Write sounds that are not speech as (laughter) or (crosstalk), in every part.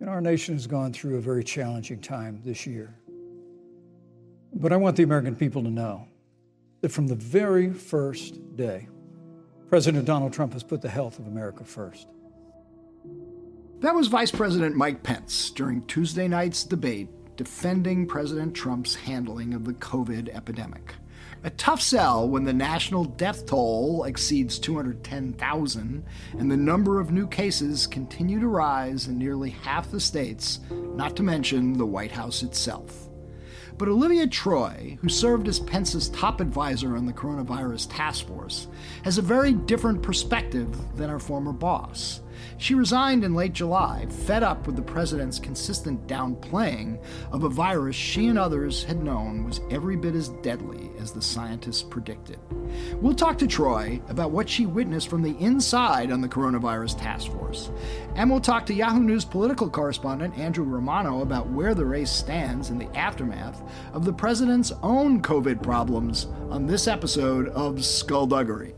And our nation has gone through a very challenging time this year. But I want the American people to know that from the very first day, President Donald Trump has put the health of America first. That was Vice President Mike Pence during Tuesday night's debate defending President Trump's handling of the COVID epidemic. A tough sell when the national death toll exceeds 210,000 and the number of new cases continue to rise in nearly half the states, not to mention the White House itself. But Olivia Troye, who served as Pence's top advisor on the coronavirus task force, has a very different perspective than her former boss. She resigned in late July, fed up with the president's consistent downplaying of a virus she and others had known was every bit as deadly as the scientists predicted. We'll talk to Troye about what she witnessed from the inside on the coronavirus task force. And we'll talk to Yahoo News political correspondent Andrew Romano about where the race stands in the aftermath of the president's own COVID problems on this episode of Skullduggery.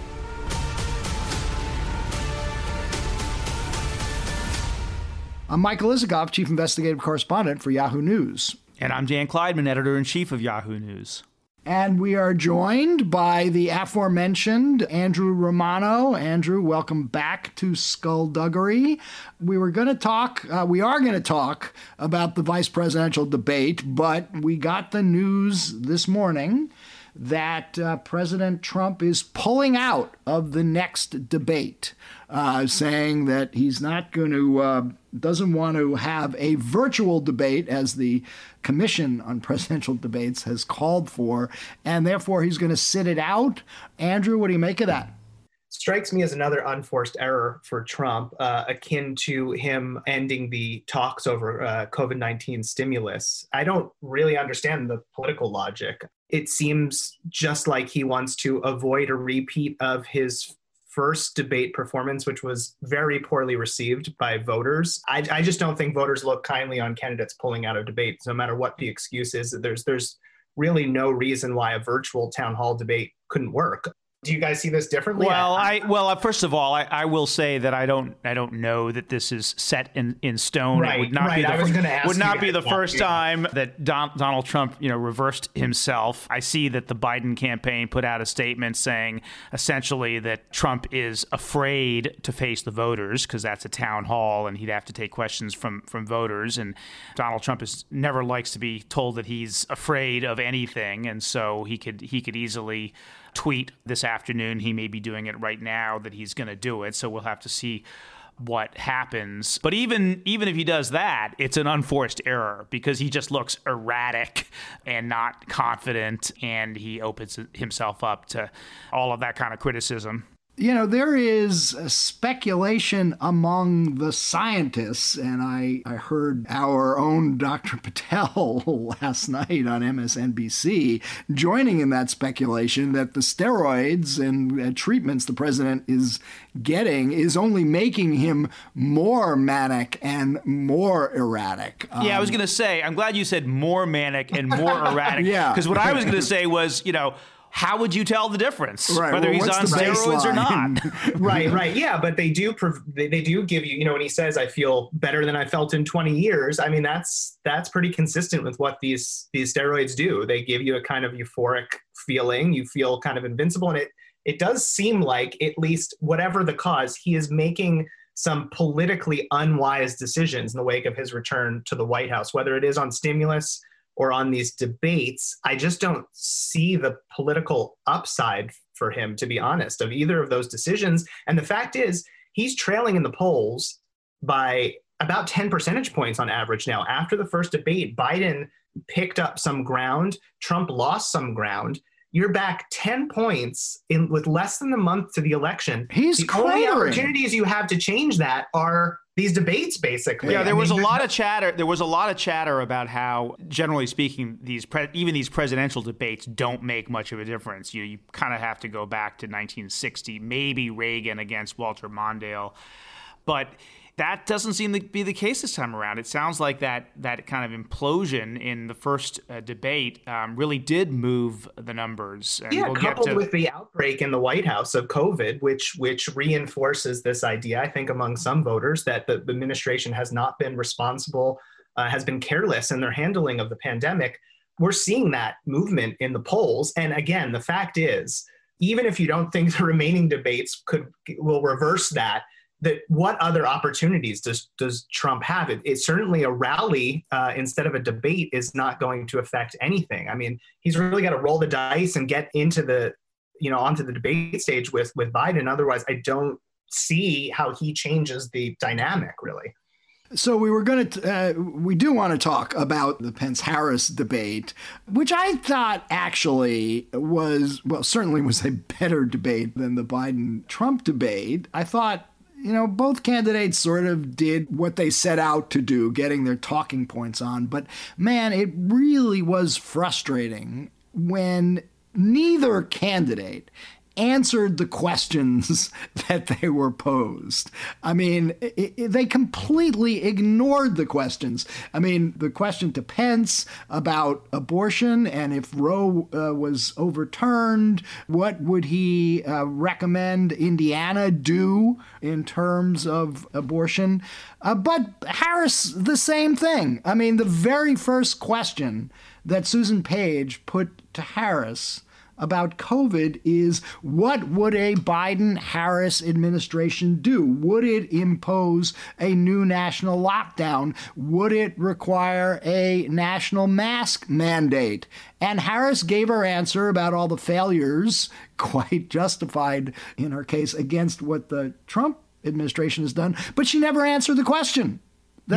I'm Michael Isikoff, Chief Investigative Correspondent for Yahoo News. And I'm Dan Klaidman, Editor in Chief of Yahoo News. And we are joined by the aforementioned Andrew Romano. Andrew, welcome back to Skullduggery. We were going to talk, uh, we are going to talk about the vice presidential debate, but we got the news this morning that uh, President Trump is pulling out of the next debate, uh, saying that he's not going to, uh, doesn't want to have a virtual debate as the Commission on Presidential Debates has called for, and therefore he's going to sit it out. Andrew, what do you make of that? strikes me as another unforced error for Trump, uh, akin to him ending the talks over uh, COVID 19 stimulus. I don't really understand the political logic. It seems just like he wants to avoid a repeat of his first debate performance, which was very poorly received by voters. I, I just don't think voters look kindly on candidates pulling out of debates, no matter what the excuse is. There's there's really no reason why a virtual town hall debate couldn't work do you guys see this differently? Well, I, well, uh, first of all, I, I, will say that I don't I don't know that this is set in, in stone. Right, it would not right. be the, I was fir- would not be the that, first yeah. time that Don, Donald Trump, you know, reversed himself. I see that the Biden campaign put out a statement saying essentially that Trump is afraid to face the voters because that's a town hall and he'd have to take questions from from voters. And Donald Trump is never likes to be told that he's afraid of anything, and so he could he could easily tweet this afternoon. He may be doing it right now that he's going to do it. So we'll have to see what happens. But even even if he does that, it's an unforced error because he just looks erratic and not confident and he opens himself up to all of that kind of criticism. You know, there is speculation among the scientists, and I, I heard our own (laughs) Dr. Patel (laughs) last night on MSNBC joining in that speculation that the steroids and uh, treatments the president is getting is only making him more manic and more erratic. Um, yeah, I was going to say, I'm glad you said more manic and more (laughs) erratic. yeah. Because what I was going to say was, you know, how would you tell the difference right. whether well, he's on steroids or not? (laughs) right, right, yeah, but they do they, they do give you, you know, when he says I feel better than I felt in 20 years, I mean that's that's pretty consistent with what these these steroids do. They give you a kind of euphoric feeling, you feel kind of invincible and it it does seem like at least whatever the cause, he is making some politically unwise decisions in the wake of his return to the White House, whether it is on stimulus or on these debates, I just don't see the political upside for him, to be honest, of either of those decisions. And the fact is, he's trailing in the polls by about 10 percentage points on average now. After the first debate, Biden picked up some ground, Trump lost some ground. You're back 10 points in with less than a month to the election. He's the only opportunities you have to change that are these debates, basically. Yeah, there I was mean, a lot no- of chatter. There was a lot of chatter about how, generally speaking, these pre- even these presidential debates don't make much of a difference. You you kind of have to go back to 1960, maybe Reagan against Walter Mondale, but that doesn't seem to be the case this time around. It sounds like that that kind of implosion in the first uh, debate um, really did move the numbers. And yeah, we'll coupled to- with the outbreak in the White House of COVID, which which reinforces this idea, I think, among some voters that the, the administration has not been responsible, uh, has been careless in their handling of the pandemic. We're seeing that movement in the polls, and again, the fact is, even if you don't think the remaining debates could will reverse that. That what other opportunities does does Trump have? It, it's certainly a rally uh, instead of a debate is not going to affect anything. I mean, he's really got to roll the dice and get into the you know onto the debate stage with with Biden. Otherwise, I don't see how he changes the dynamic really. So we were going to, uh, we do want to talk about the Pence Harris debate, which I thought actually was, well, certainly was a better debate than the Biden Trump debate. I thought, you know, both candidates sort of did what they set out to do, getting their talking points on. But man, it really was frustrating when neither candidate answered the questions (laughs) that they were posed. I mean, i i they completely ignored the questions. I mean, the question to Pence about abortion and if Roe uh, was overturned, what would he uh, recommend Indiana do in terms of abortion? Uh, but Harris, the same thing. I mean, the very first question that Susan Page put to Harris about COVID is what would a Biden Harris administration do? Would it impose a new national lockdown? Would it require a national mask mandate? And Harris gave her answer about all the failures, (laughs) quite justified in her case, against what the Trump administration has done, but she never answered the question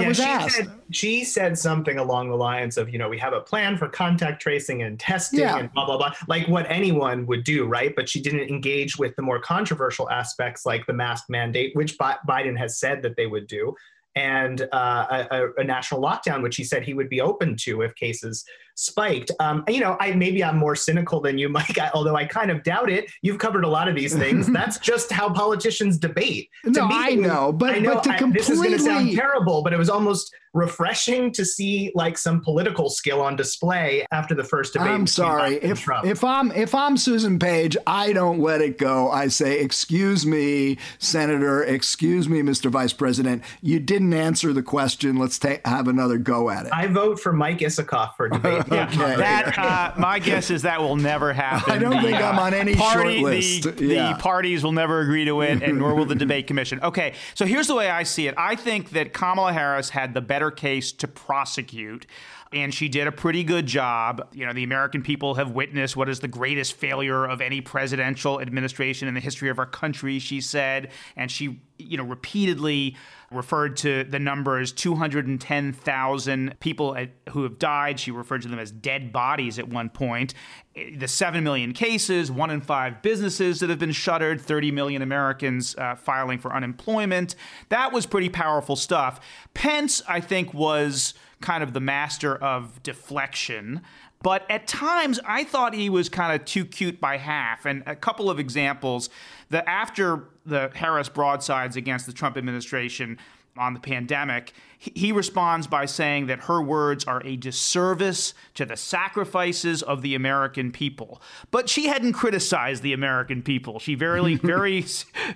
that was she asked. Said, she said something along the lines of, you know, we have a plan for contact tracing and testing Yeah. and blah, blah, blah, like what anyone would do, right? But she didn't engage with the more controversial aspects like the mask mandate, which Bi- Biden has said that they would do, and uh, a- a national lockdown, which he said he would be open to if cases spiked. Um, you know, I maybe I'm more cynical than you, (laughs) Mike, I- although I kind of doubt it. You've covered a lot of these (laughs) things. That's just how politicians debate. To No, me, I know, but- I know but to I- this is going to sound completely- terrible, but it was almost refreshing to see like some political skill on display after the first debate. I'm sorry. If Trump. if I'm if I'm Susan Page, I don't let it go. I say, "Excuse me, Senator. Excuse me, Mr. Vice President. You didn't answer the question. Let's ta- have another go at it." I vote for Mike Isikoff for (laughs) debate. Okay. (laughs) That uh, my guess is that will never happen. I don't think I'm on any party, short list. The, Yeah. the parties will never agree to it, and nor will the (laughs) debate commission. Okay, so here's the way I see it. I think that Kamala Harris had the better case to prosecute. And she did a pretty good job. You know, the American people have witnessed what is the greatest failure of any presidential administration in the history of our country, she said. And she, you know, repeatedly referred to the numbers 210,000 people at, who have died. She referred to them as dead bodies at one point. The 7 million cases, one in five businesses that have been shuttered, 30 million Americans uh, filing for unemployment. That was pretty powerful stuff. Pence, I think, was kind of the master of deflection. But at times, I thought he was kind of too cute by half. And a couple of examples that after the Harris broadsides against the Trump administration on the pandemic, he- responds by saying that her words are a disservice to the sacrifices of the American people. But she hadn't criticized the American people. She very, (laughs) very,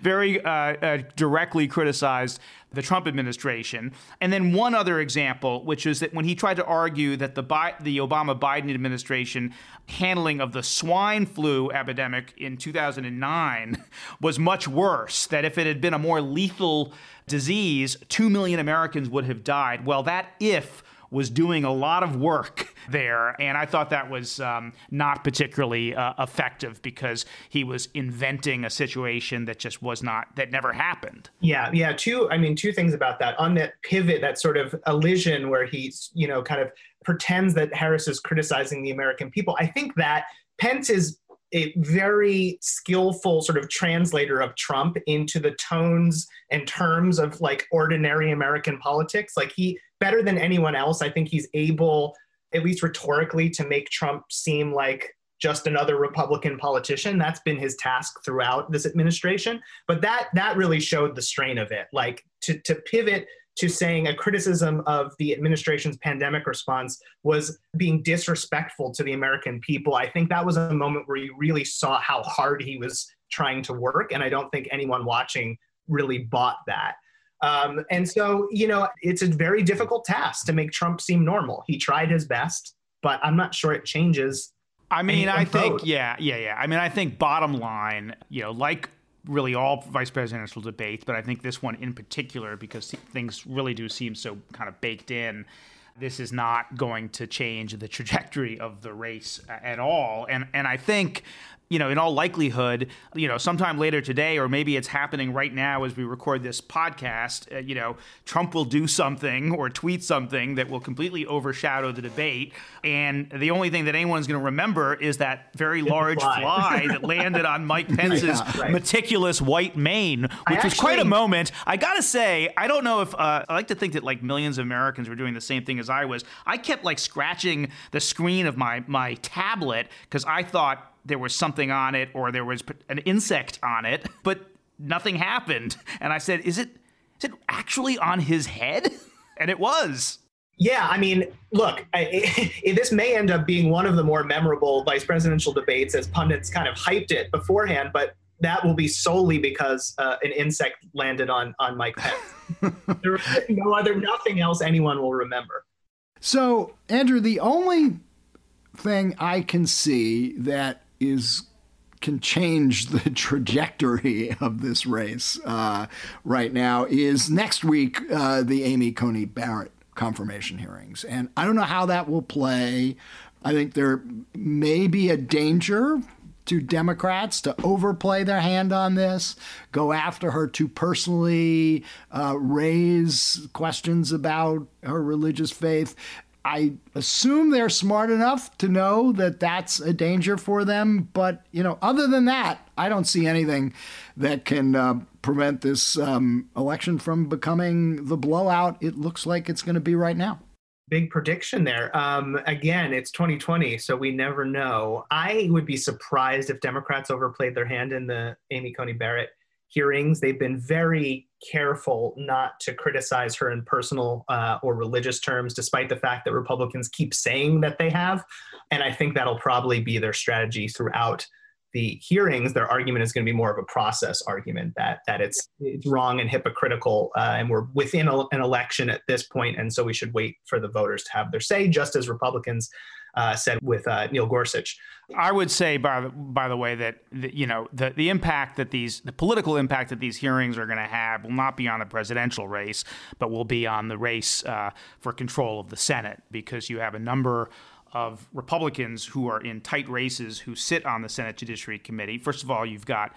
very uh, uh, directly criticized the Trump administration. And then one other example, which is that when he tried to argue that the Bi- the Obama Biden administration handling of the swine flu epidemic in 2009 was much worse, that if it had been a more lethal disease, 2 million Americans would have died. Well, that if was doing a lot of work (laughs) there, and I thought that was um, not particularly uh, effective because he was inventing a situation that just was not that never happened. Yeah, yeah. Two, I mean, two things about that. On that pivot, that sort of elision where he's, you know, kind of pretends that Harris is criticizing the American people. I think that Pence is a very skillful sort of translator of Trump into the tones and terms of like ordinary American politics. Like he, better than anyone else, I think he's able, at least rhetorically, to make Trump seem like just another Republican politician. That's been his task throughout this administration. But that that really showed the strain of it. Like to to pivot to saying a criticism of the administration's pandemic response was being disrespectful to the American people. I think that was a moment where you really saw how hard he was trying to work. And I don't think anyone watching really bought that. Um, and so, you know, it's a very difficult task to make Trump seem normal. He tried his best, but I'm not sure it changes. I mean, I think, yeah, yeah, yeah. I mean, I think bottom line, you know, like really all vice presidential debates, but I think this one in particular, because things really do seem so kind of baked in, this is not going to change the trajectory of the race at all. And and I think you know, in all likelihood, you know, sometime later today, or maybe it's happening right now as we record this podcast, uh, you know, Trump will do something or tweet something that will completely overshadow the debate. And the only thing that anyone's going to remember is that very large fly, fly that (laughs) landed on Mike Pence's yeah, right. meticulous white mane, which actually, was quite a moment. I got to say, I don't know if uh, I like to think that like millions of Americans were doing the same thing as I was. I kept like scratching the screen of my, my tablet because I thought there was something on it or there was an insect on it, (laughs) but nothing happened. And I said, "Is it is it actually on his head?" (laughs) And it was. Yeah, I mean, look, I, (laughs) this may end up being one of the more memorable vice presidential debates as pundits kind of hyped it beforehand, but that will be solely because uh, an insect landed on on Mike Pence. there was no other, nothing else anyone will remember. So, Andrew, the only thing I can see that is can change the (laughs) trajectory of this race uh, right now is next week uh, the Amy Coney Barrett confirmation hearings, and I don't know how that will play. I think there may be a danger to Democrats to overplay their hand on this, go after her to personally uh, raise questions about her religious faith. I assume they're smart enough to know that that's a danger for them. But, you know, other than that, I don't see anything that can uh, prevent this um, election from becoming the blowout it looks like it's going to be right now. Big prediction there. Um, again, it's 2020, so we never know. I would be surprised if Democrats overplayed their hand in the Amy Coney Barrett hearings. They've been very careful not to criticize her in personal uh, or religious terms, despite the fact that Republicans keep saying that they have. And I think that'll probably be their strategy throughout the hearings. Their argument is going to be more of a process argument that that it's it's wrong and hypocritical, uh, and we're within a, an election at this point, and so we should wait for the voters to have their say, just as Republicans uh, said with uh, Neil Gorsuch. I would say, by the, by the way, that the, you know the the impact that these the political impact that these hearings are going to have will not be on the presidential race, but will be on the race uh, for control of the Senate, because you have a number of Republicans who are in tight races who sit on the Senate Judiciary Committee. First of all, you've got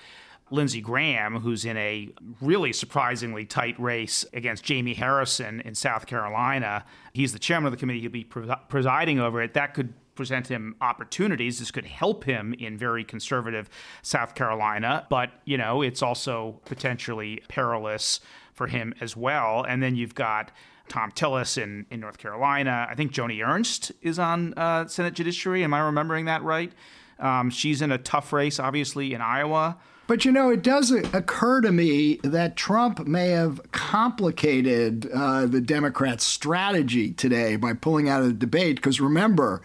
Lindsey Graham, who's in a really surprisingly tight race against Jamie Harrison in South Carolina. He's the chairman of the committee. He'll be presiding over it. That could present him opportunities. This could help him in very conservative South Carolina, but you know, it's also potentially perilous for him as well. And then you've got Thom Tillis in, in North Carolina. I think Joni Ernst is on uh, Senate Judiciary. Am I remembering that right? Um, she's in a tough race, obviously, in Iowa. But you know, it does occur to me that Trump may have complicated uh, the Democrats' strategy today by pulling out of the debate. Because remember,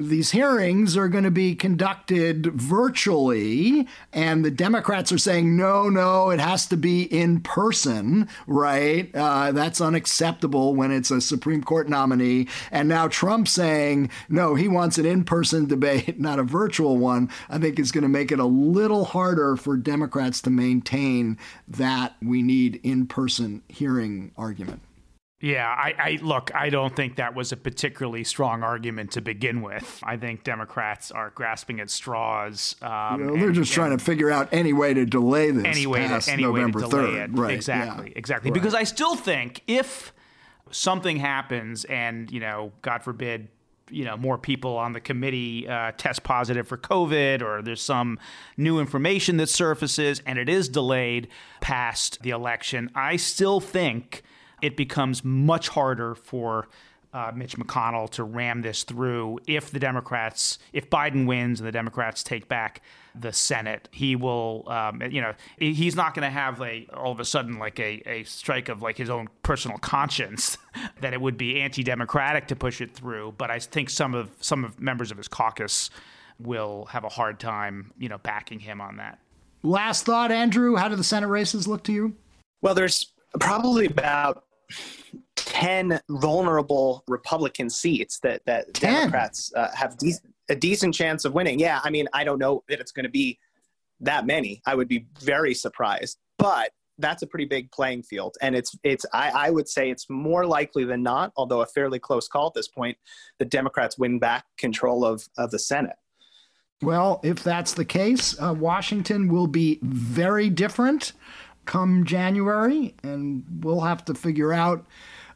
these hearings are going to be conducted virtually, and the Democrats are saying, no, no, it has to be in person, right? Uh, that's unacceptable when it's a Supreme Court nominee. And now Trump saying, no, he wants an in person debate, (laughs) not a virtual one, I think is going to make it a little harder for Democrats to maintain that we need in person hearing argument. Yeah, I, I, look. I don't think that was a particularly strong argument to begin with. I think Democrats are grasping at straws. Um, you know, they're and, just trying to figure out any way to delay this any way past to, any November way to delay 3rd. It. Right? Exactly, yeah. exactly. Right. Because I still think if something happens and you know, God forbid, you know more people on the committee uh, test positive for COVID, or there's some new information that surfaces, and it is delayed past the election, I still think it becomes much harder for uh, Mitch McConnell to ram this through if the Democrats, if Biden wins and the Democrats take back the Senate, he will, um, you know, he's not going to have a all of a sudden like a, a strike of like his own personal (laughs) conscience (laughs) that it would be anti-democratic to push it through. But I think some of some of members of his caucus will have a hard time, you know, backing him on that. Last thought, Andrew. How do the Senate races look to you? Well, there's probably about 10 vulnerable Republican seats that, that 10. Democrats uh, have de- a decent chance of winning. Yeah, I mean, I don't know that it's going to be that many. I would be very surprised, but that's a pretty big playing field. And it's, it's I, I would say it's more likely than not, although a fairly close call at this point, the Democrats win back control of, of the Senate. Well, if that's the case, uh, Washington will be very different come January, and we'll have to figure out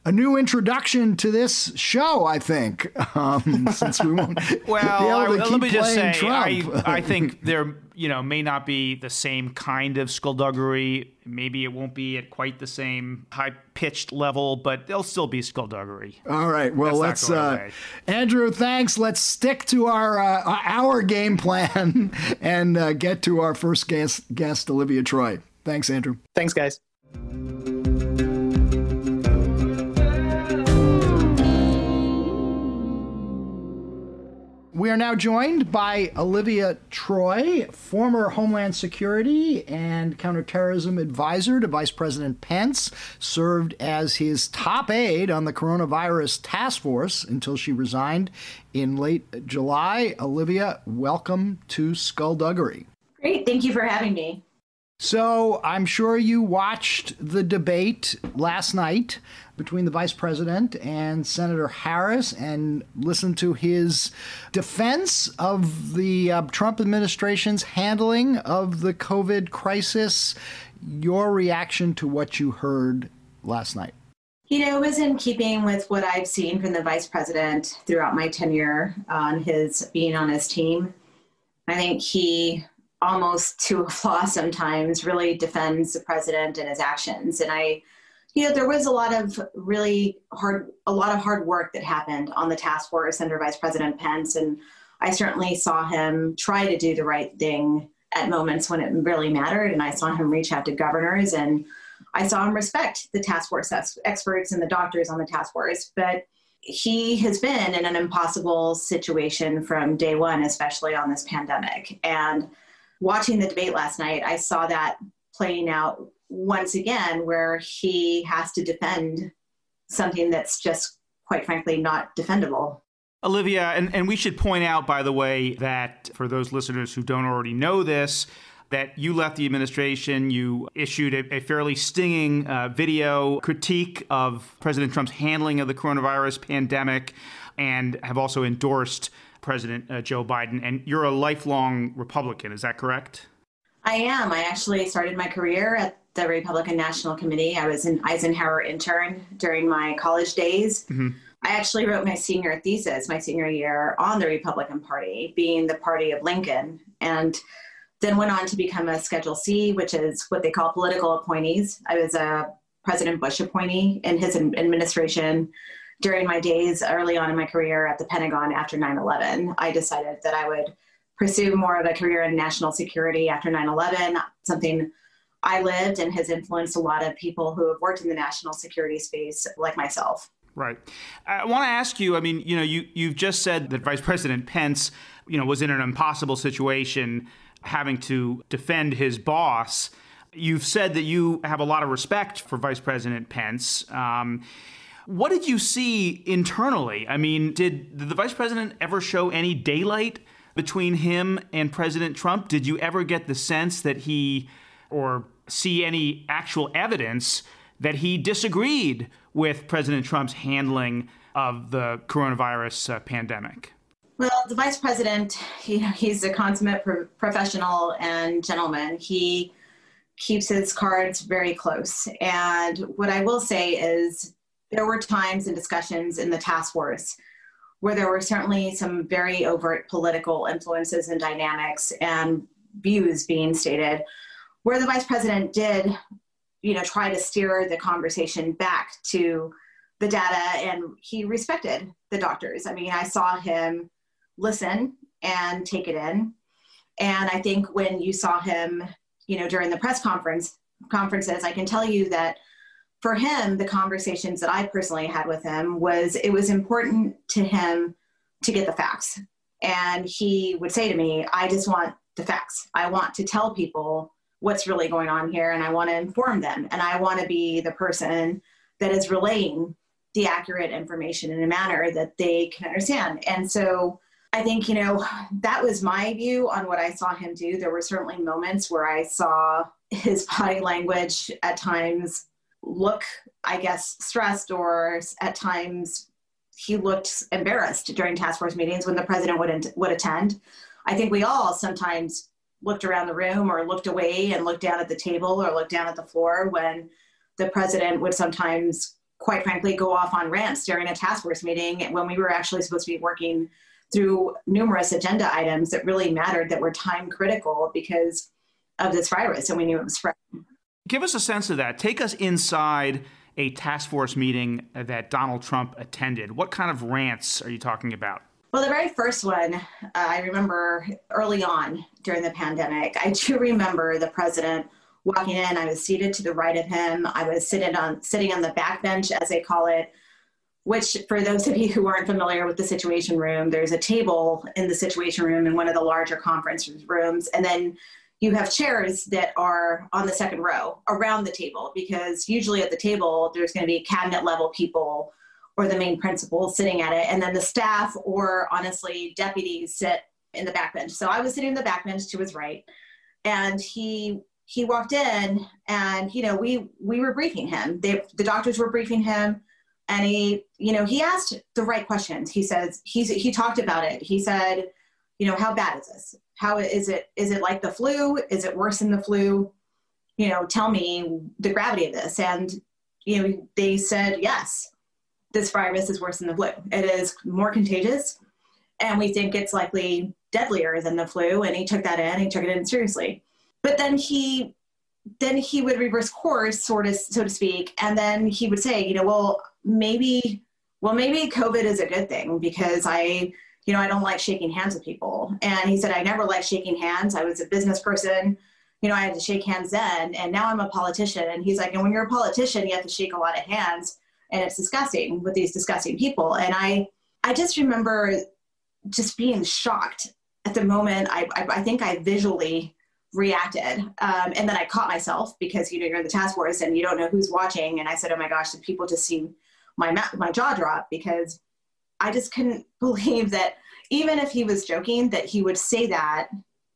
a new introduction to this show, I think, (laughs) um, since we won't. (laughs) well, I, let me just say, I, I, (laughs) think there, you know, may not be the same kind of skullduggery. Maybe it won't be at quite the same high pitched level, but there'll still be skullduggery. All right. Well, That's let's, uh, Andrew, thanks. Let's stick to our uh, our game plan and uh, get to our first guest, guest, Olivia Troye. Thanks, Andrew. Thanks, guys. We are now joined by Olivia Troye, former Homeland Security and Counterterrorism Advisor to Vice President Pence, served as his top aide on the coronavirus task force until she resigned in late July. Olivia, welcome to Skullduggery. Great. Thank you for having me. So I'm sure you watched the debate last night between the vice president and Senator Harris and listened to his defense of the uh, Trump administration's handling of the COVID crisis. Your reaction to what you heard last night? You know, it was in keeping with what I've seen from the vice president throughout my tenure on his being on his team. I think he almost to a flaw sometimes really defends the president and his actions. And i you know there was a lot of really hard a lot of hard work that happened on the task force under vice president pence. And i certainly saw him try to do the right thing at moments when it really mattered. And i saw him reach out to governors and i saw him respect the task force experts and the doctors on the task force. But he has been in an impossible situation from day one especially on this pandemic. And watching the debate last night, I saw that playing out once again, where he has to defend something that's just, quite frankly, not defendable. Olivia, and, and we should point out, by the way, that for those listeners who don't already know this, that you left the administration. You issued a, a fairly stinging uh, video critique of President Trump's handling of the coronavirus pandemic and have also endorsed President uh, Joe Biden, and you're a lifelong Republican. Is that correct? I am. I actually started my career at the Republican National Committee. I was an Eisenhower intern during my college days. Mm-hmm. I actually wrote my senior thesis, my senior year, on the Republican Party, being the party of Lincoln, and then went on to become a Schedule C, which is what they call political appointees. I was a President Bush appointee in his administration during my days early on in my career at the Pentagon after 9 11, I decided that I would pursue more of a career in national security after 9 11, something I lived and has influenced a lot of people who have worked in the national security space, like myself. Right. I want to ask you. I mean, you know, you you've just said that Vice President Pence, you know, was in an impossible situation, having to defend his boss. You've said that you have a lot of respect for Vice President Pence. Um, what did you see internally? I mean, did, the vice president ever show any daylight between him and President Trump? Did you ever get the sense that he, or see any actual evidence that he disagreed with President Trump's handling of the coronavirus uh, pandemic? Well, the vice president, he, he's a consummate pro- professional and gentleman. He keeps his cards very close. And what I will say is there were times and discussions in the task force where there were certainly some very overt political influences and dynamics and views being stated, where the vice president did, you know, try to steer the conversation back to the data and he respected the doctors. I mean, I saw him listen and take it in. And I think when you saw him, you know, during the press conference conferences, I can tell you that for him, the conversations that I personally had with him was it was important to him to get the facts. And he would say to me, I just want the facts. I want to tell people what's really going on here and I want to inform them. And I want to be the person that is relaying the accurate information in a manner that they can understand. And so I think, you know, that was my view on what I saw him do. There were certainly moments where I saw his body language at times look, I guess, stressed, or at times he looked embarrassed during task force meetings when the president wouldn't would attend. I think we all sometimes looked around the room or looked away and looked down at the table or looked down at the floor when the president would sometimes, quite frankly, go off on rants during a task force meeting when we were actually supposed to be working through numerous agenda items that really mattered that were time critical because of this virus and we knew it was spreading. Give us a sense of that. Take us inside a task force meeting that Donald Trump attended. What kind of rants are you talking about? Well, the very first one, uh, I remember early on during the pandemic, I do (laughs) remember the president walking in. I was seated to the right of him. I was sitting on sitting on the back bench, as they call it, which for those of you who aren't familiar with the situation room, there's a table in the situation room in one of the larger conference rooms, and then you have chairs that are on the second row around the table because usually at the table there's going to be cabinet level people or the main principal sitting at it and then the staff or honestly deputies sit in the back bench. So i was sitting in the back bench to his right and he he walked in and you know we we were briefing him. They, the doctors were briefing him and he you know he asked the right questions. He says he's he talked about it. He said you know how bad is this? How is it is it like the flu? Is it worse than the flu? You know tell me the gravity of this. And you know they said yes this virus is worse than the flu. It is more contagious. And we think it's likely deadlier than the flu. And he took that in he took it in seriously. But then he then he would reverse course sort of so to speak. And then he would say you know well maybe well maybe covid is a good thing because i you know, I don't like shaking hands with people. And he said, I never liked shaking hands. I was a business person. You know, I had to shake hands then. And now I'm a politician. And he's like, and when you're a politician, you have to shake a lot of hands. And it's disgusting with these disgusting people. And I, I just remember just being shocked at the moment. I, I, I think I visually reacted. Um, and then I caught myself because, you know, you're in the task force and you don't know who's watching. And I said, oh my gosh, did people just see my, my jaw drop? Because I just couldn't (laughs) believe that even if he was joking, that he would say that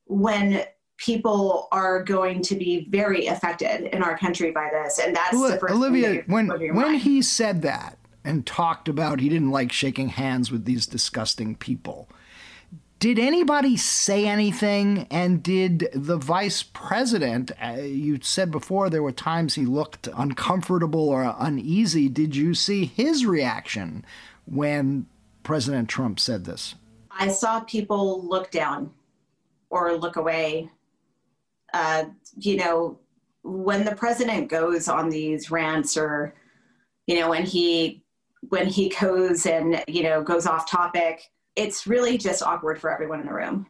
when people are going to be very affected in our country by this. And that's Look, the first Olivia, when when he said that and talked about he didn't like shaking hands with these disgusting people. Did anybody say anything? And did the vice president, uh, you said before there were times he looked uncomfortable or uneasy. Did you see his reaction when President Trump said this? I saw people look down or look away. Uh, you know, when the president goes on these rants or, you know, when he when he goes and you know goes off topic, it's really just awkward for everyone in the room.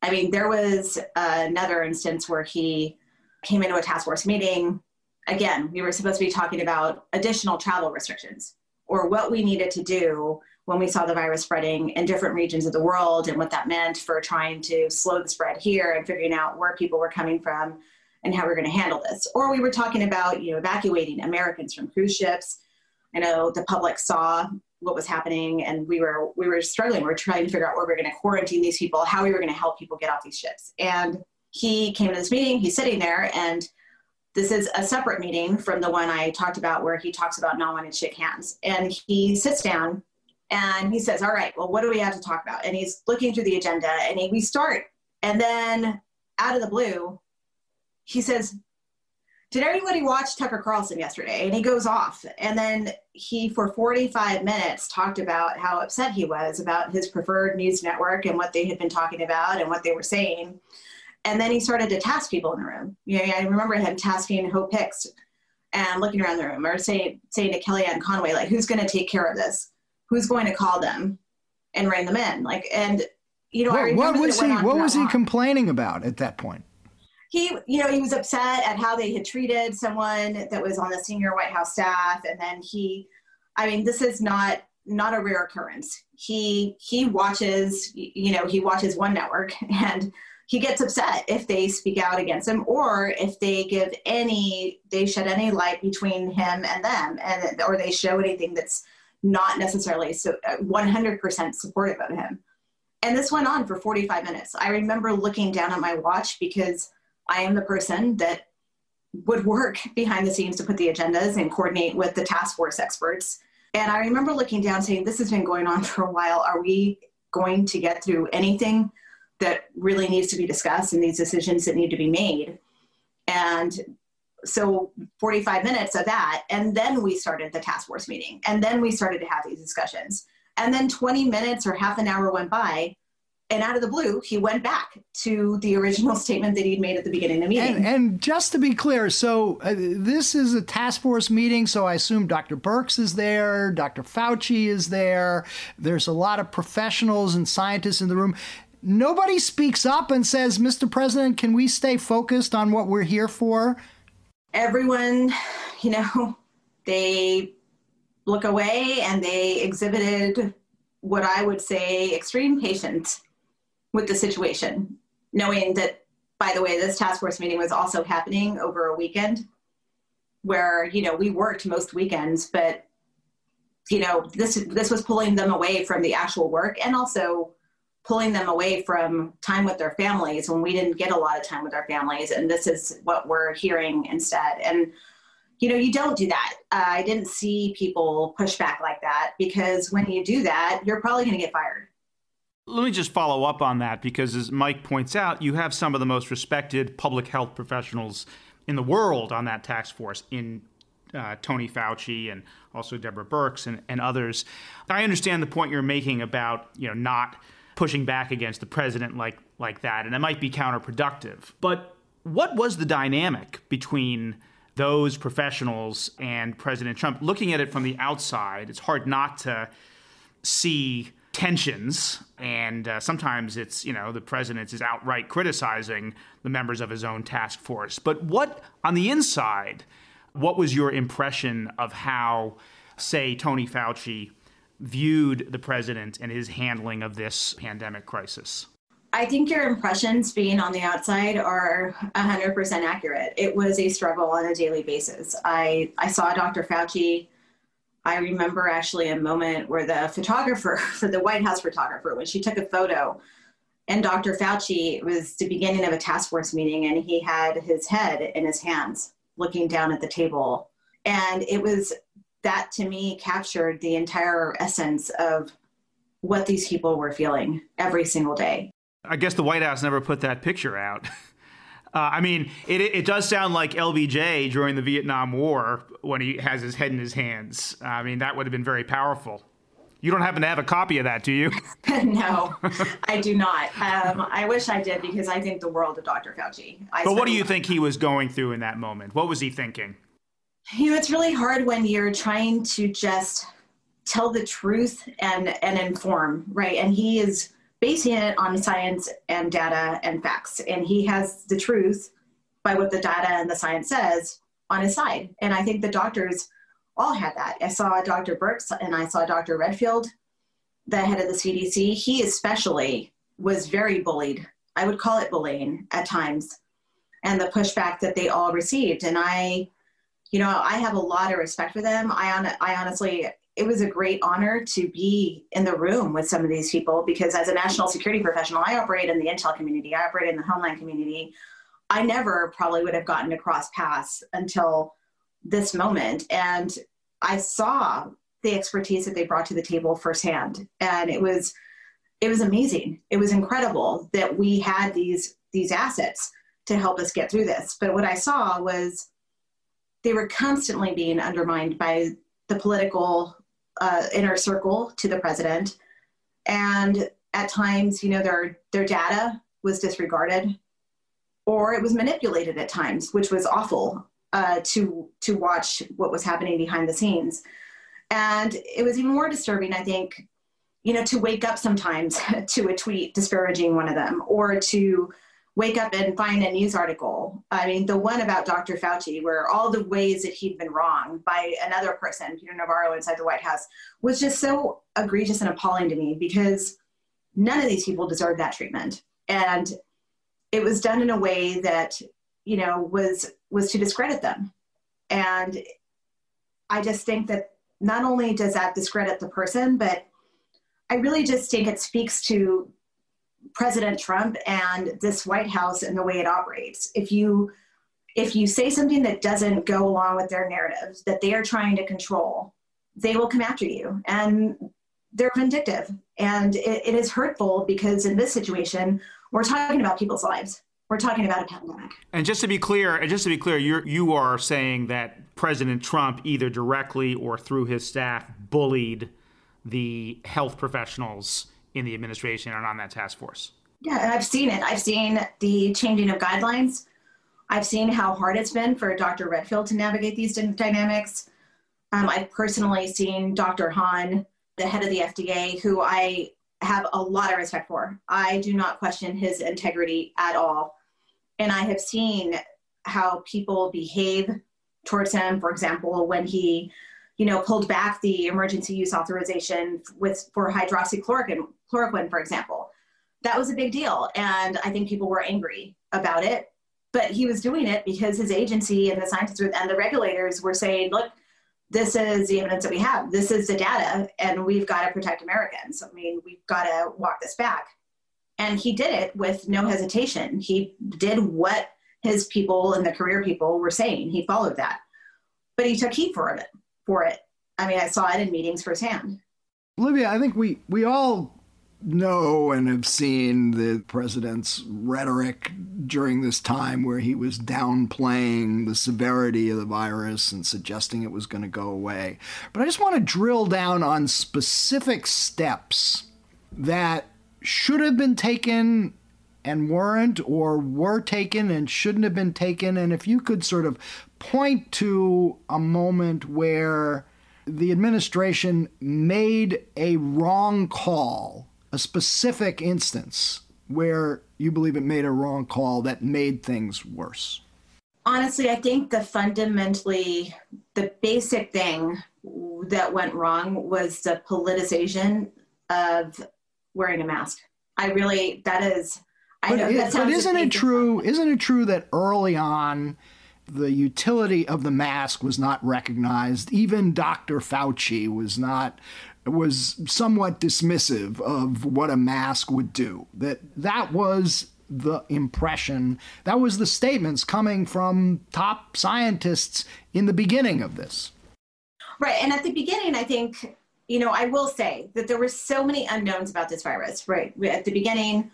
I mean, there was another instance where he came into a task force meeting. Again, we were supposed to be talking about additional travel restrictions or what we needed to do when we saw the virus spreading in different regions of the world and what that meant for trying to slow the spread here and figuring out where people were coming from and how we are going to handle this. Or we were talking about, you know, evacuating Americans from cruise ships. I know the public saw what was happening and we were we were struggling. We were trying to figure out where we are going to quarantine these people, how we were going to help people get off these ships. And he came to this meeting, he's sitting there and this is a separate meeting from the one I talked about where he talks about not wanting to shake hands. And he sits down and he says, All right, well, what do we have to talk about? And he's looking through the agenda and he, we start. And then out of the blue, he says, did anybody watch Tucker Carlson yesterday? And he goes off. And then he, for 45 minutes, talked about how upset he was about his preferred news network and what they had been talking about and what they were saying. And then he started to task people in the room. You know, I remember him tasking Hope Hicks and looking around the room or saying, saying to Kellyanne Conway, like, who's going to take care of this? Who's going to call them and rein them in? Like, and, you know, what, what was he, what was he complaining about at that point? he, you know, he was upset at how they had treated someone that was on the senior White House staff, and then he, I mean, this is not not a rare occurrence. He he watches, you know, he watches one network, (laughs) and he gets upset if they speak out against him or if they give any they shed any light between him and them and or they show anything that's not necessarily so 100% uh, supportive of him and this went on for 45 minutes i remember looking down at my watch because I am the person that would work (laughs) behind the scenes to put the agendas and coordinate with the task force experts. And I remember looking down saying, This has been going on (laughs) for a while. Are we going to get through anything that really needs to be discussed and these decisions that need to be made? And so 45 minutes of that. And then we started the task force meeting. And then we started to have these discussions. And then 20 minutes or half an hour went by and out of the blue, he went back to the original (laughs) statement that he'd made at the beginning of the meeting. And, and just to be clear, so uh, this is a task force meeting, so I assume Dr. Birx is there, Dr. Fauci is there. There's a lot of professionals and scientists in the room. Nobody speaks up and says, Mr. President, can we stay focused on what we're here for? Everyone, you know, (laughs) they look away and they exhibited what I would say extreme patience with the situation, knowing that, by the way, this task force meeting was also happening over a weekend where, you know, we worked most weekends, but, you know, this, this was pulling them away from the actual work and also pulling them away from time with their families when we didn't get a lot of time with our families. And this is what we're hearing instead. And, you know, you don't do that. Uh, I didn't see people push back like that because when you do that, you're probably going to get fired. Let me just follow up on that because, as Mike points out, you have some of the most respected public health professionals in the world on that task force in uh, Tony Fauci and also Deborah Birx and, and others. I understand the point you're making about you know not pushing back against the president like like that, and it might be counterproductive. But what was the dynamic between those professionals and President Trump? Looking at it from the outside, it's hard not to see tensions and uh, sometimes it's you know the president is outright criticizing the members of his own task force but what on the inside what was your impression of how say tony fauci viewed the president and his handling of this pandemic crisis I think your impressions being on the outside are 100% accurate. It was a struggle on a daily basis. I, I saw Dr. Fauci I remember actually a moment where the photographer for (laughs) the White House photographer, when she took a photo, and Dr. Fauci, it was the beginning of a task force meeting, and he had his head in his hands looking down at the table. And it was that to me captured the entire essence of what these people were feeling every single day. I guess the White House never put that picture out. (laughs) Uh, I mean, it, it does sound like LBJ during the Vietnam War when he has his head in his hands. I mean, that would have been very powerful. You don't happen to have a copy of that, do you? (laughs) no, I do not. Um, I wish I did because I think the world of Dr. Fauci. I but what do you think he was going through in that moment? What was he thinking? You know, it's really hard when you're trying to just tell the truth and and inform, right? And he is basing it on science and data and facts. And he has the truth by what the data and the science says on his side. And I think the doctors all had that. I saw Dr. Birx and I saw Dr. Redfield, the head of the CDC. He especially was very bullied. I would call it bullying at times, and the pushback that they all received. And I, you know, I have a lot of respect for them. I, on, I honestly, it was a great honor to be in the room with some of these people because as a national security professional, I operate in the intel community, I operate in the homeland community. I never probably would have gotten to cross paths until this moment. And I saw the expertise that they brought to the table firsthand. And it was it was amazing. It was incredible that we had these these assets to help us get through this. But what I saw was they were constantly being undermined by the political uh, inner circle to the president. And at times, you know, their, their data was disregarded or it was manipulated at times, which was awful uh, to, to watch what was happening behind the scenes. And it was even more disturbing, I think, you know, to wake up sometimes (laughs) to a tweet disparaging one of them or to wake up and find a news article. I mean, the one about Dr. Fauci, where all the ways that he'd been wrong by another person, Peter Navarro inside the White House, was just so egregious and appalling to me because none of these people deserve that treatment. And it was done in a way that, you know, was was to discredit them. And I just think that not only does that discredit the person, but I really just think it speaks to President Trump and this White House and the way it operates. If you if you say something that doesn't go along with their narratives that they are trying to control, they will come after you and they're vindictive. And it, it is hurtful because in this situation, we're talking about people's lives. We're talking about a pandemic. And just to be clear, and just to be clear, you you are saying that President Trump either directly or through his staff bullied the health professionals in the administration and on that task force. Yeah, and I've seen it. I've seen the changing of guidelines. I've seen how hard it's been for Dr. Redfield to navigate these dynamics. Um, I've personally seen Dr. Hahn, the head of the FDA, who I have a lot of respect for. I do not question his integrity at all. And I have seen how people behave towards him. For example, when he you know, pulled back the emergency use authorization with for hydroxychloroquine, chloroquine, for example. That was a big deal, and I think people were angry about it. But he was doing it because his agency and the scientists and the regulators were saying, "Look, this is the evidence that we have. This is the data, and we've got to protect Americans. I mean, we've got to walk this back." And he did it with no hesitation. He did what his people and the career people were saying. He followed that, but he took heat for it for it. I mean, I saw it in meetings firsthand. Olivia, I think we we all know and have seen the president's rhetoric during this time where he was downplaying the severity of the virus and suggesting it was going to go away. But I just want to drill down on specific steps that should have been taken and weren't, or were taken and shouldn't have been taken. And if you could sort of point to a moment where the administration made a wrong call, a specific instance where you believe it made a wrong call that made things worse? Honestly, I think the fundamentally, the basic thing that went wrong was the politicization of wearing a mask. I really, that is, I but, it, but isn't it true? Isn't it true that early on, the utility of the mask was not recognized. Even Dr. Fauci was not was somewhat dismissive of what a mask would do. That that was the impression, that was the statements coming from top scientists in the beginning of this. Right, and at the beginning I think you know, I will say that there were so many unknowns about this virus, right? At the beginning,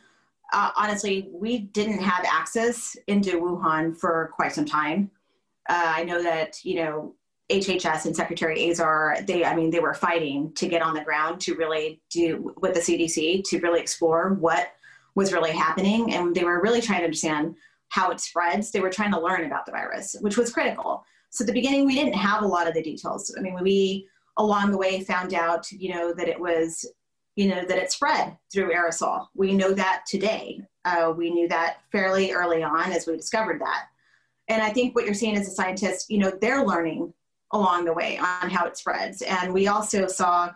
uh, honestly, we didn't have access into Wuhan for quite some time. Uh, I know that, you know, HHS and Secretary Azar, they, I mean, they were fighting to get on the ground to really do with the CDC to really explore what was really happening. And they were really trying to understand how it spreads. They were trying to learn about the virus, which was critical. So at the beginning, we didn't have a lot of the details. I mean, we along the way found out, you know, that it was you know, that it spread through aerosol. We know that today. Uh, we knew that fairly early on as we discovered that. And I think what you're seeing as a scientist, you know, they're learning along the way on how it spreads. And we also saw,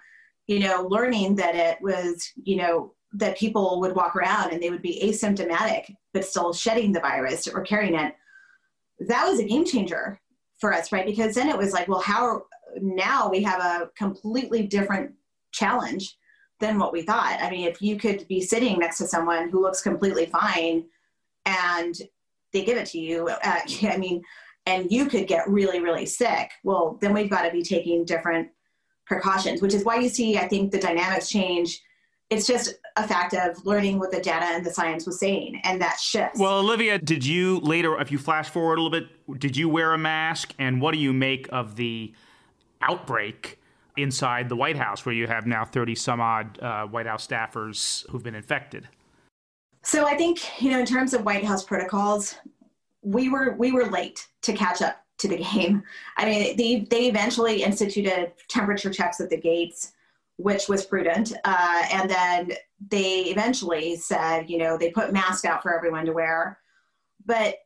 you know, learning that it was, you know, that people would walk around and they would be asymptomatic, but still shedding the virus or carrying it. That was a game changer for us, right? Because then it was like, well, how now we have a completely different challenge than what we thought. I mean, if you could be sitting next to someone who looks completely fine and they give it to you, uh, (laughs) I mean, and you could get really, really sick, well, then we've got to be taking different precautions, which is why you see, I think, the dynamics change it's just a fact of learning what the data and the science was saying, and that shifts. Well, Olivia, did you later, if you flash forward a little bit, did you wear a mask? And what do you make of the outbreak inside the White House, where you have now 30 some odd uh, White House staffers who've been infected? So I think, you know, in terms of White House protocols, we were we were late to catch up to the (laughs) game. I mean, they they eventually instituted temperature checks at the gates which was prudent. Uh, and then they eventually said, you know, they put masks out for everyone to wear. But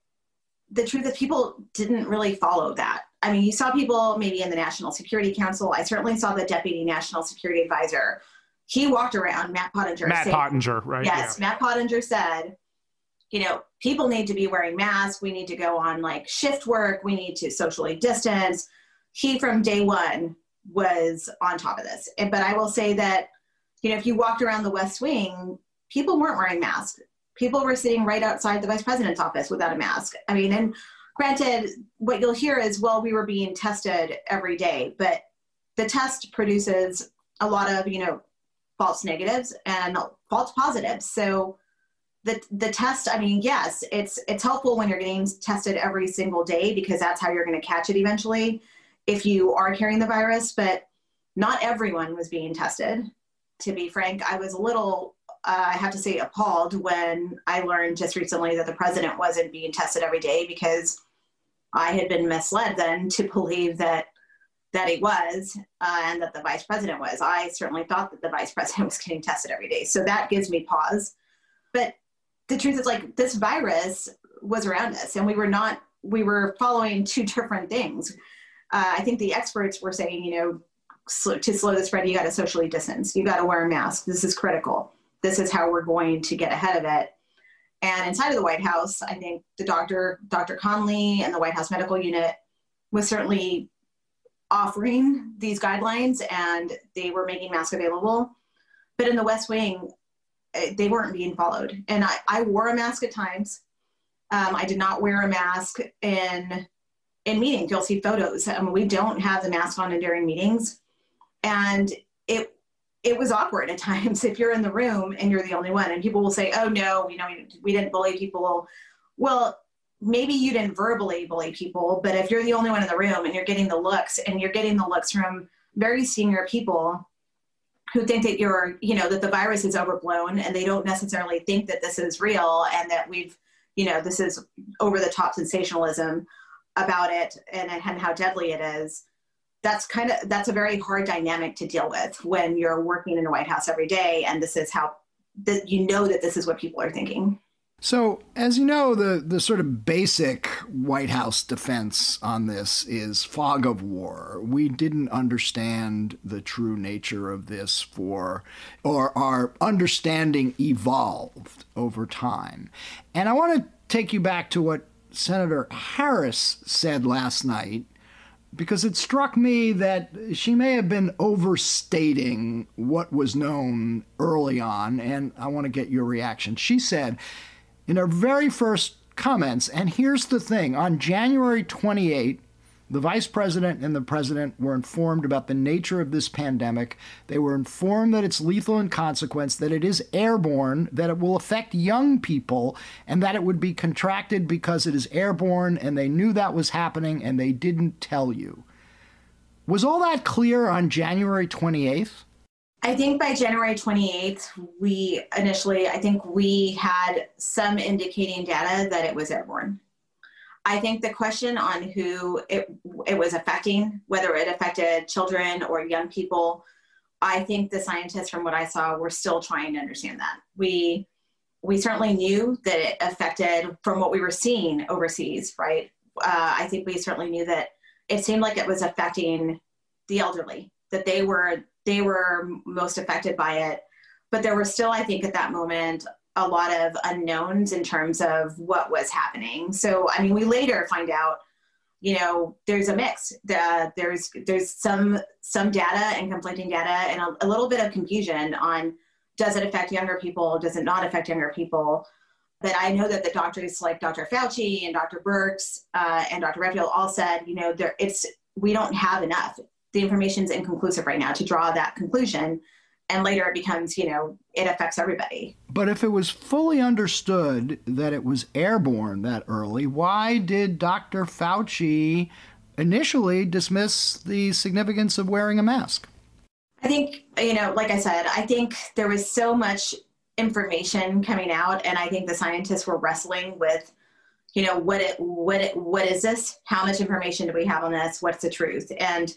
the truth is, people didn't really follow that. I mean, you saw people maybe in the National Security Council. I certainly saw the Deputy National Security Advisor. He walked around, Matt Pottinger. Matt saying, Pottinger, right? Yes, yeah. Matt Pottinger said, you know, people need to be wearing masks. We need to go on like shift work. We need to socially distance. He, from day one, was on top of this. But I will say that, you know, if you walked around the West Wing, people weren't wearing masks. People were sitting right outside the vice president's office without a mask. I mean, and granted, what you'll hear is, well, we were being tested every day, but the test produces a lot of, you know, false negatives and false positives. So the the test, I mean, yes, it's it's helpful when you're getting tested every single day because that's how you're going to catch it eventually if you are carrying the virus, but not everyone was being tested. To be frank, I was a little, uh, I have to say, appalled when I learned just recently that the president wasn't being tested every day because I had been misled then to believe that that he was uh, and that the vice president was. I certainly thought that the vice president (laughs) was getting tested every day. So that gives me pause. But the truth is, like, this virus was around us and we were not, we were following two different things uh, I think the experts were saying, you know, sl- to slow the spread, you got to socially distance. You got to wear a mask. This is critical. This is how we're going to get ahead of it. And inside of the White House, I think the doctor, Dr. Conley, and the White House Medical Unit was certainly offering these guidelines, and they were making masks available. But in the West Wing, they weren't being followed. And I, I wore a mask at times. Um, I did not wear a mask in in meetings, you'll see photos. I mean, we don't have the mask on during meetings, and it it was awkward at (laughs) times if you're in the room and you're the only one, and people will say, "Oh no, you know, we didn't bully people." Well, maybe you didn't verbally bully people, but if you're the only one in the room and you're getting the looks, and you're getting the looks from very senior people who think that you're, you know, that the virus is overblown and they don't necessarily think that this is real and that we've, you know, this is over the top sensationalism about it and, and how deadly it is that's kind of that's a very hard dynamic to deal with when you're working in the white house every day and this is how that you know that this is what people are thinking so, as you know, the, the sort of basic White House defense on this is fog of war. We didn't understand the true nature of this for, or our understanding evolved over time. And I want to take you back to what Senator Harris said last night because it struck me that she may have been overstating what was known early on, and I want to get your reaction. She said in our very first comments, and here's the thing on January 28, the vice president and the president were informed about the nature of this pandemic. They were informed that it's lethal in consequence, that it is airborne, that it will affect young people, and that it would be contracted because it is airborne, and they knew that was happening and they didn't tell you. Was all that clear on January 28th? I think by January 28th, we initially, I think we had some indicating data that it was airborne. I think the question on who it, it was affecting, whether it affected children or young people, I think the scientists, from what I saw, were still trying to understand that. We we certainly knew that it affected from what we were seeing overseas, right? Uh, I think we certainly knew that it seemed like it was affecting the elderly, that they were they were most affected by it. But there was still, I think, at that moment, a lot of unknowns in terms of what was happening. So, I mean, we later find out, you know, there's a mix. The, there's there's some some data and conflicting data and a, a, little bit of confusion on does it affect younger people? Does it not affect younger people? But I know that the doctors like Dr. Fauci and Dr. Birx uh, and Dr. Redfield all said, you know, there it's we don't have enough. The information is inconclusive right now to draw that conclusion and later it becomes, you know, it affects everybody. But if it was fully understood that it was airborne that early, why did Dr. Fauci initially dismiss the significance of wearing a mask? I think, you know, like I said, I think there was so much information coming out, and I think the scientists were wrestling with, you know, what it, what it, what is this? How much information do we have on this? What's the truth? And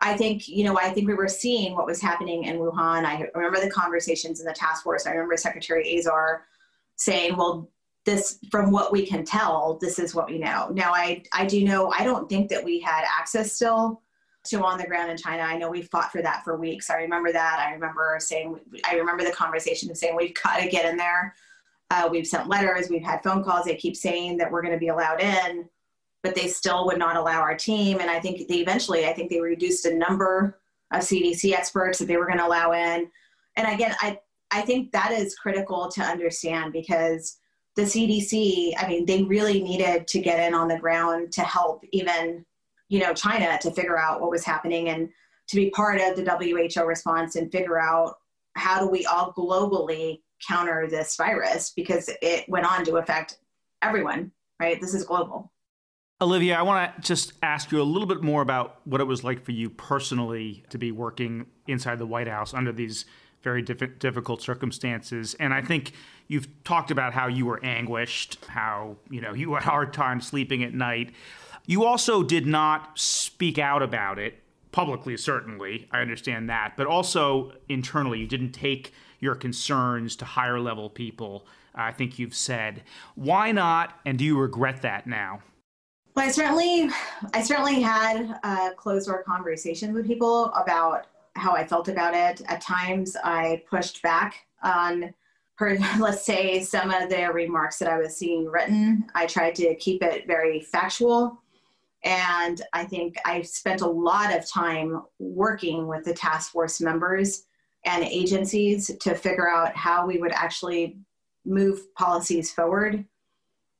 I think, you know, I think we were seeing what was happening in Wuhan. I remember the conversations in the task force. I remember Secretary Azar saying, well, this, from what we can tell, this is what we know. Now, I, I do know, I don't think that we had access still to on the ground in China. I know we fought for that for weeks. I remember that. I remember saying, I remember the conversation of saying, we've got to get in there. Uh, we've sent letters, we've had phone calls. They keep saying that we're going to be allowed in but they still would not allow our team. And I think they eventually, I think they reduced a number of CDC experts that they were going to allow in. And again, I, I think that is critical to understand because the CDC, I mean, they really needed to get in on the ground to help even, you know, China to figure out what was happening and to be part of the WHO response and figure out how do we all globally counter this virus because it went on to affect everyone, right? This is global. Olivia, I want to just ask you a little bit more about what it was like for you personally to be working inside the White House under these very diff- difficult circumstances. And I think you've talked about how you were anguished, how you know you had a hard time sleeping at night. You also did not speak out about it publicly, certainly. I understand that, but also internally, you didn't take your concerns to higher level people. I think you've said. Why not? And do you regret that now? Well, I certainly, I certainly had a closed door conversation with people about how I felt about it. At times, I pushed back on, per, (laughs) let's say, some of the remarks that I was seeing written. I tried to keep it very factual. And I think I spent a lot of time working with the task force members and agencies to figure out how we would actually move policies forward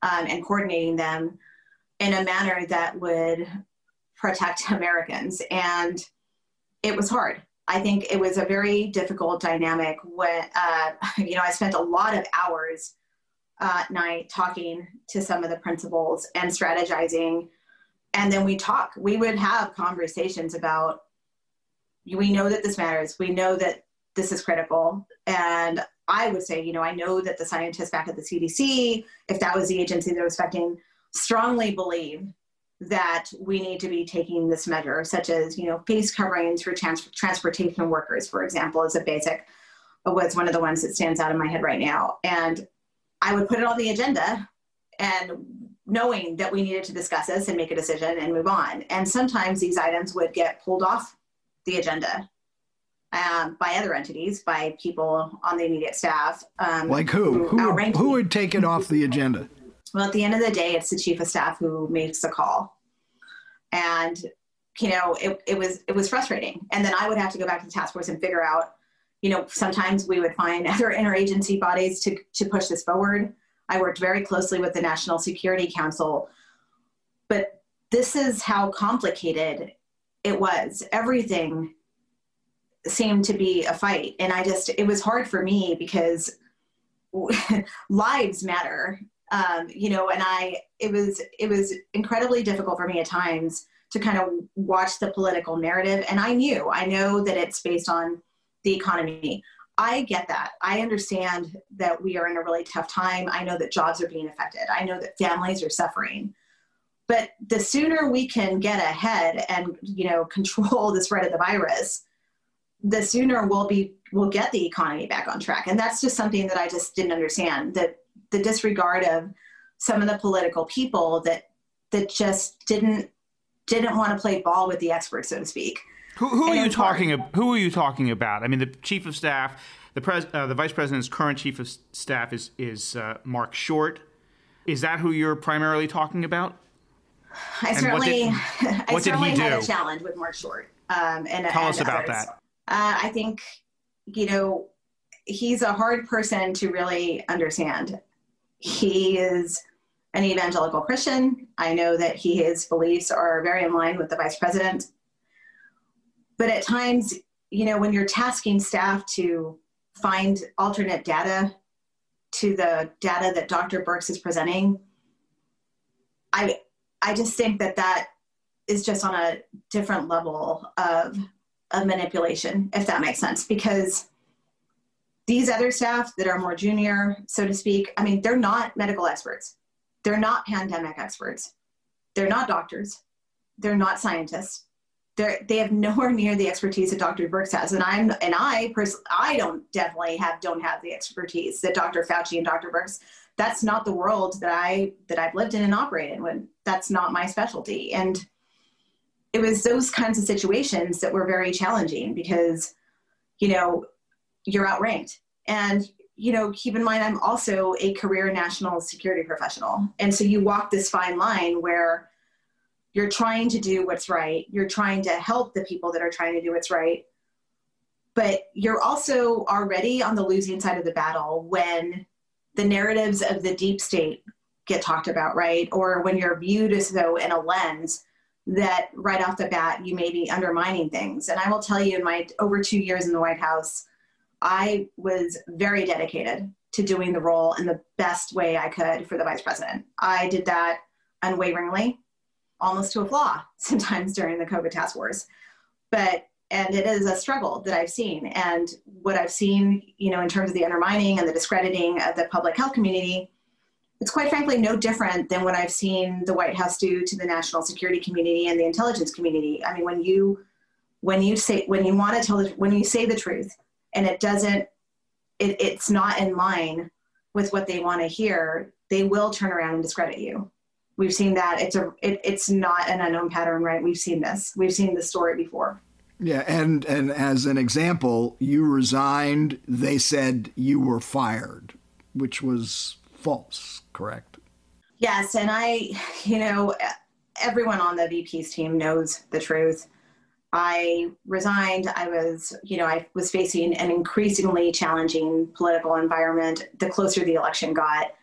um, and coordinating them in a manner that would protect (laughs) Americans. And it was hard. I think it was a very difficult dynamic when, uh, (laughs) you know, I spent a lot of hours uh, at night talking to some of the principals and strategizing. And then we talk, we would have conversations about, we know that this matters. We know that this is critical. And I would say, you know, I know that the scientists back at the CDC, if that was the agency that was affecting strongly believe that we need to be taking this measure, such as you know face coverings for trans- transportation workers, for example, is a basic was one of the ones that stands out in my head right now. And I would put it on the agenda, and knowing that we needed to discuss this and make a decision and move on. And sometimes these items would get pulled off the agenda um, by other entities, by people on the immediate staff. Um, like who? Who, who would, who would take it off the agenda? Well, at the end of the day, it's the chief of staff who makes the call. And, you know, it, it was it was frustrating. And then I would have to go back to the task force and figure out, you know, sometimes we would find (laughs) other interagency bodies to, to push this forward. I worked very closely with the National Security Council. But this is how complicated it was. Everything seemed to be a fight. And I just, it was hard for me because (laughs) lives matter um, you know, and I it was it was incredibly difficult for me at times to kind of watch the political narrative. And I knew, I know that it's based on the economy. I get that. I understand that we are in a really tough time. I know that jobs are being affected. I know that families are suffering. But the sooner we can get ahead and you know (laughs) control the spread of the virus, the sooner we'll be we'll get the economy back on track. And that's just something that I just didn't understand. That the disregard of some of the political people that that just didn't didn't want to play ball with the experts, so to speak. Who, who are you talking? About, who are you talking about? I mean, the chief of staff, the pres, uh, the vice president's current chief of staff is is uh, Marc Short. Is that who you're primarily talking about? I and certainly, did, (laughs) I certainly had a challenge with Marc Short. Um, and tell and us about others. that. Uh, I think, you know, he's a hard person to really understand. He is an evangelical Christian. I know that he, his beliefs are very in line with the vice president. But at times, you know, when you're tasking staff to find alternate data to the data that Dr. Birx is presenting, I I just think that that is just on a different level of of manipulation, if that makes sense, because these other staff that are more junior, so to speak, I mean, they're not medical experts. They're not pandemic experts. They're not doctors. They're not scientists. They're, they have (laughs) nowhere near the expertise that Dr. Birx has, and I'm and I pers- I don't definitely have don't have the expertise that Dr. Fauci and Dr. Birx. That's not the world that I that I've lived in and operated in. That's not my specialty, and it was those kinds of situations that were very challenging because, you know, you're outranked. And, you know, keep in mind, I'm also a career national security professional. And so you walk this fine line where you're trying to do what's right, you're trying to help the people that are trying to do what's right. But you're also already on the losing side of the battle when the narratives of the deep state get talked about, right? Or when you're viewed as though in a lens that right off the bat you may be undermining things. And I will tell you, in my over two years in the White House, I was very dedicated to doing the role in the best way I could for the vice president. I did that unwaveringly, almost to a flaw (laughs) sometimes during the COVID task force. But and it is a struggle that I've seen. And what I've seen, you know, in terms of the undermining and the discrediting of the public health community, it's quite frankly no different than what I've seen the White House do to the national security community and the intelligence community. I mean, when you when you say when you want to tell when you say the truth and it doesn't it, it's not in line with what they want to hear, they will turn around and discredit you. We've seen that. It's a it, it's not an unknown pattern, right? We've seen this. We've seen this story before. Yeah, and and as an example, you resigned. They said you were fired, which was false, correct? Yes, and I, you know, everyone on the VP's team knows the truth. I resigned. I was, you know, I was facing an increasingly challenging political environment the closer the election got.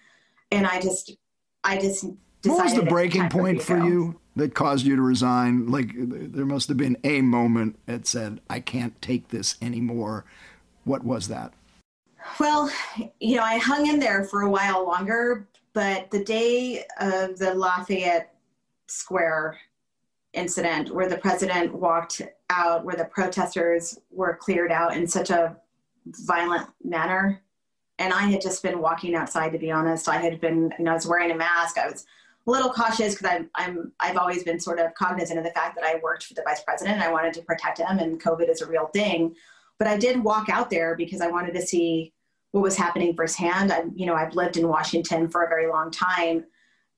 And I just, I just What was the breaking point for you that caused you to resign? Like, there must have been a moment that said, I can't take this anymore. What was that? Well, you know, I hung in there for a while longer, but the day of the Lafayette Square incident where the president walked out, where the protesters were cleared out in such a violent manner, and I had just been walking outside, to be honest. I had been, you know, I was wearing a mask. I was a little cautious because I'm, I'm, I've always been sort of cognizant of the fact that I worked for the vice president and I wanted to protect him, and COVID is a real thing. But I did walk out there because I wanted to see what was happening firsthand. I, you know, I've lived in Washington for a very long time,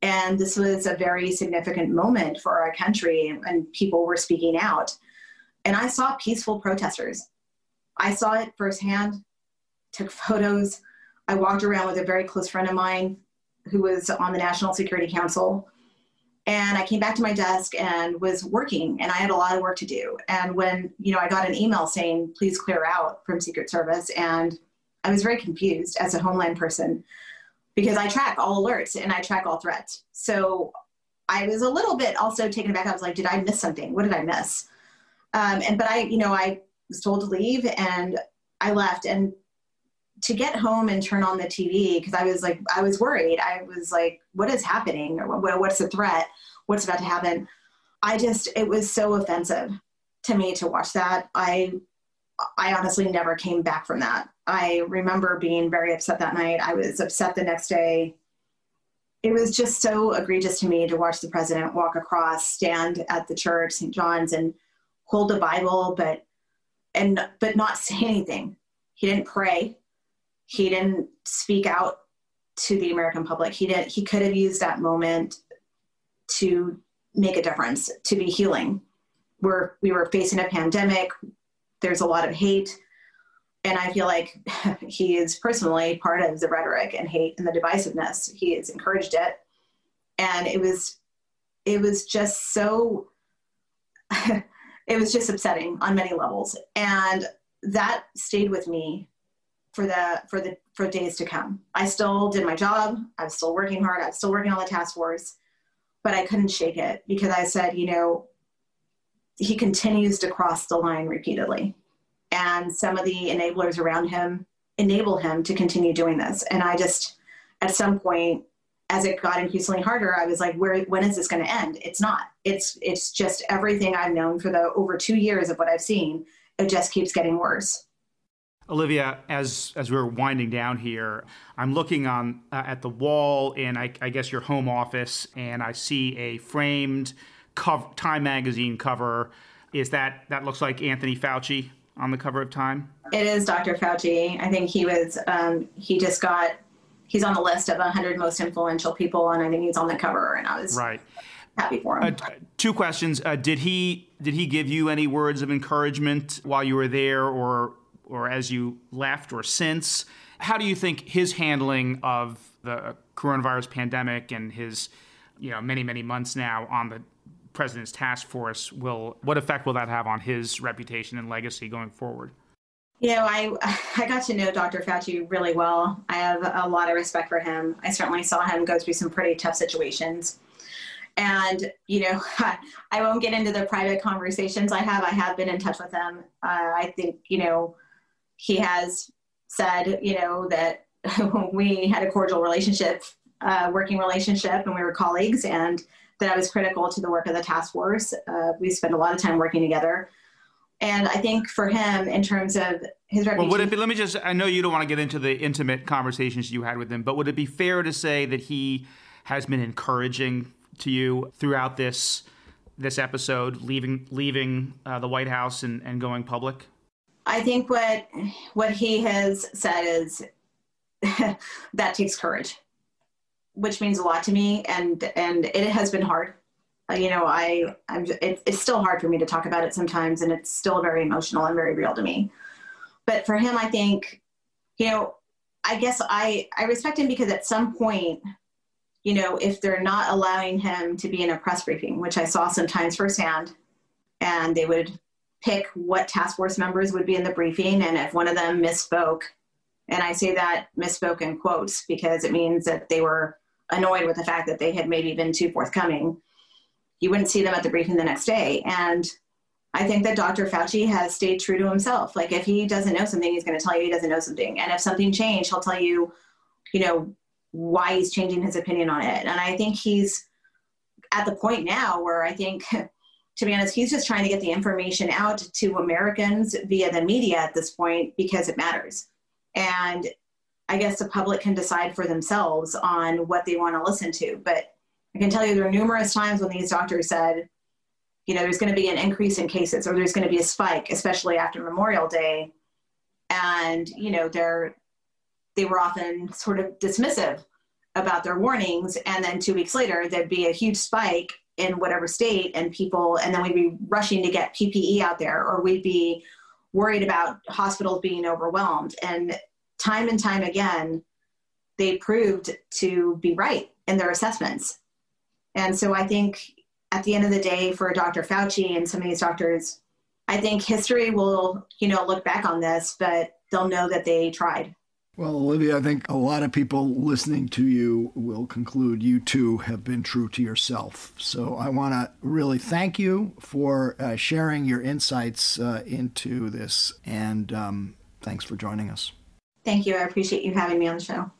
and this was a very significant moment for our country, and people were speaking out. And I saw peaceful protesters. I saw it firsthand, took photos. I walked around with a very close friend of mine who was on the National Security Council. And I came back to my desk and was working, and I had a lot of work to do. And when you know, I got an email saying, "Please clear out" from Secret Service, and I was very confused as a Homeland person because I track all alerts and I track all threats. So I was a little bit also taken aback. I was like, did I miss something? What did I miss? Um, and but I, you know, I was told to leave and I left. And to get home and turn on the TV because I was like, I was worried. I was like, what is happening? What's the threat? What's about to happen? I just, it was so offensive to me to watch that. I I honestly never came back from that. I remember being very upset that night. I was upset the next day. It was just so egregious to me to watch the president walk across, stand at the church, St. John's, and hold the Bible, but and but not (laughs) say anything. He didn't pray. He didn't speak out to the American public. He didn't. He could have used that moment to make a difference, to be healing. We're we were facing a pandemic there's a lot of hate. And I feel like (laughs) he is personally part of the rhetoric and hate and the divisiveness. He has encouraged it. And it was it was just so (laughs) it was just upsetting on many levels. And that stayed with me for the for the for days to come. I still did my job. I was still working hard. I was still working on the task force, but I couldn't shake it because I said, you know, he continues to cross the line repeatedly. And some of the enablers around him enable him to continue doing this. And I just, at some point, as it got increasingly harder, I was like, where, when is this going to end? It's not. It's, it's just everything I've known for the over two years of what I've seen. It just keeps getting worse. Olivia, as as we're winding down here, I'm looking on uh, at the wall in I, I, guess your home office, and I see a framed cover, Time magazine cover. Is that that looks like Anthony Fauci on the cover of Time? It is Dr. Fauci. I think he was. Um, he just got. He's on the list of 100 most influential people, and I think he's on the cover. And I was right. Happy for him. Uh, two questions. Uh, did he did he give you any words of encouragement while you were there, or or as you left, or since? How do you think his handling of the coronavirus pandemic and his, you know, many many months now on the president's task force will what effect will that have on his reputation and legacy going forward? You know, I (laughs) I got to know Dr. Fauci really well. I have a lot of respect for him. I certainly saw him go through some pretty tough situations. And, you know, (laughs) I won't get into the private conversations I have. I have been in touch with him. Uh, I think, you know, he has said, you know, that (laughs) we had a cordial relationship, uh, working relationship, and we were colleagues, and that I was critical to the work of the task force. Uh, we spent a lot of time working together. And I think for him, in terms of his reputation. Well, would it be, let me just, I know you don't want to get into the intimate conversations you had with him, but would it be fair to say that he has been encouraging to you throughout this this episode, leaving leaving uh, the White House and, and going public? I think what what he has said is (laughs) that takes courage, which means a lot to me, and and it has been hard. Uh, you know, I I'm it, it's still hard for me to talk about it sometimes, and it's still very emotional and very real to me. But for him, I think, you know, I guess I I respect him because at some point you know, if they're not allowing him to be in a press briefing, which I saw sometimes firsthand, and they would pick what task force members would be in the briefing, and if one of them misspoke, and I say that misspoke in quotes because it means that they were annoyed with the fact that they had maybe been too forthcoming, you wouldn't see them at the briefing the next day. And I think that Dr. Fauci has stayed true to himself. Like if he doesn't know something, he's going to tell you he doesn't know something. And if something changed, he'll tell you, you know, why he's changing his opinion on it. And I think he's at the point now where I think, (laughs) to be honest, he's just trying to get the information out to Americans via the media at this point because it matters. And I guess the public can decide for themselves on what they want to listen to. But I can tell you there are numerous times when these doctors said, you know, there's going to be an increase in cases or there's going to be a spike, especially after Memorial Day. And, you know, they're they were often sort of dismissive about their warnings. And then two weeks later, there'd be a huge spike in whatever state, and people, and then we'd be rushing to get PPE out there, or we'd be worried about hospitals being overwhelmed. And time and time again, they proved to be right in their assessments. And so I think at the end of the day, for Dr. Fauci and some of these doctors, I think history will, you know, look back on this, but they'll know that they tried. Well, Olivia, I think a lot of people listening to you will conclude you too have been true to yourself. So I want to really thank you for uh, sharing your insights uh, into this, and um, thanks for joining us. Thank you. I appreciate you having me on the show.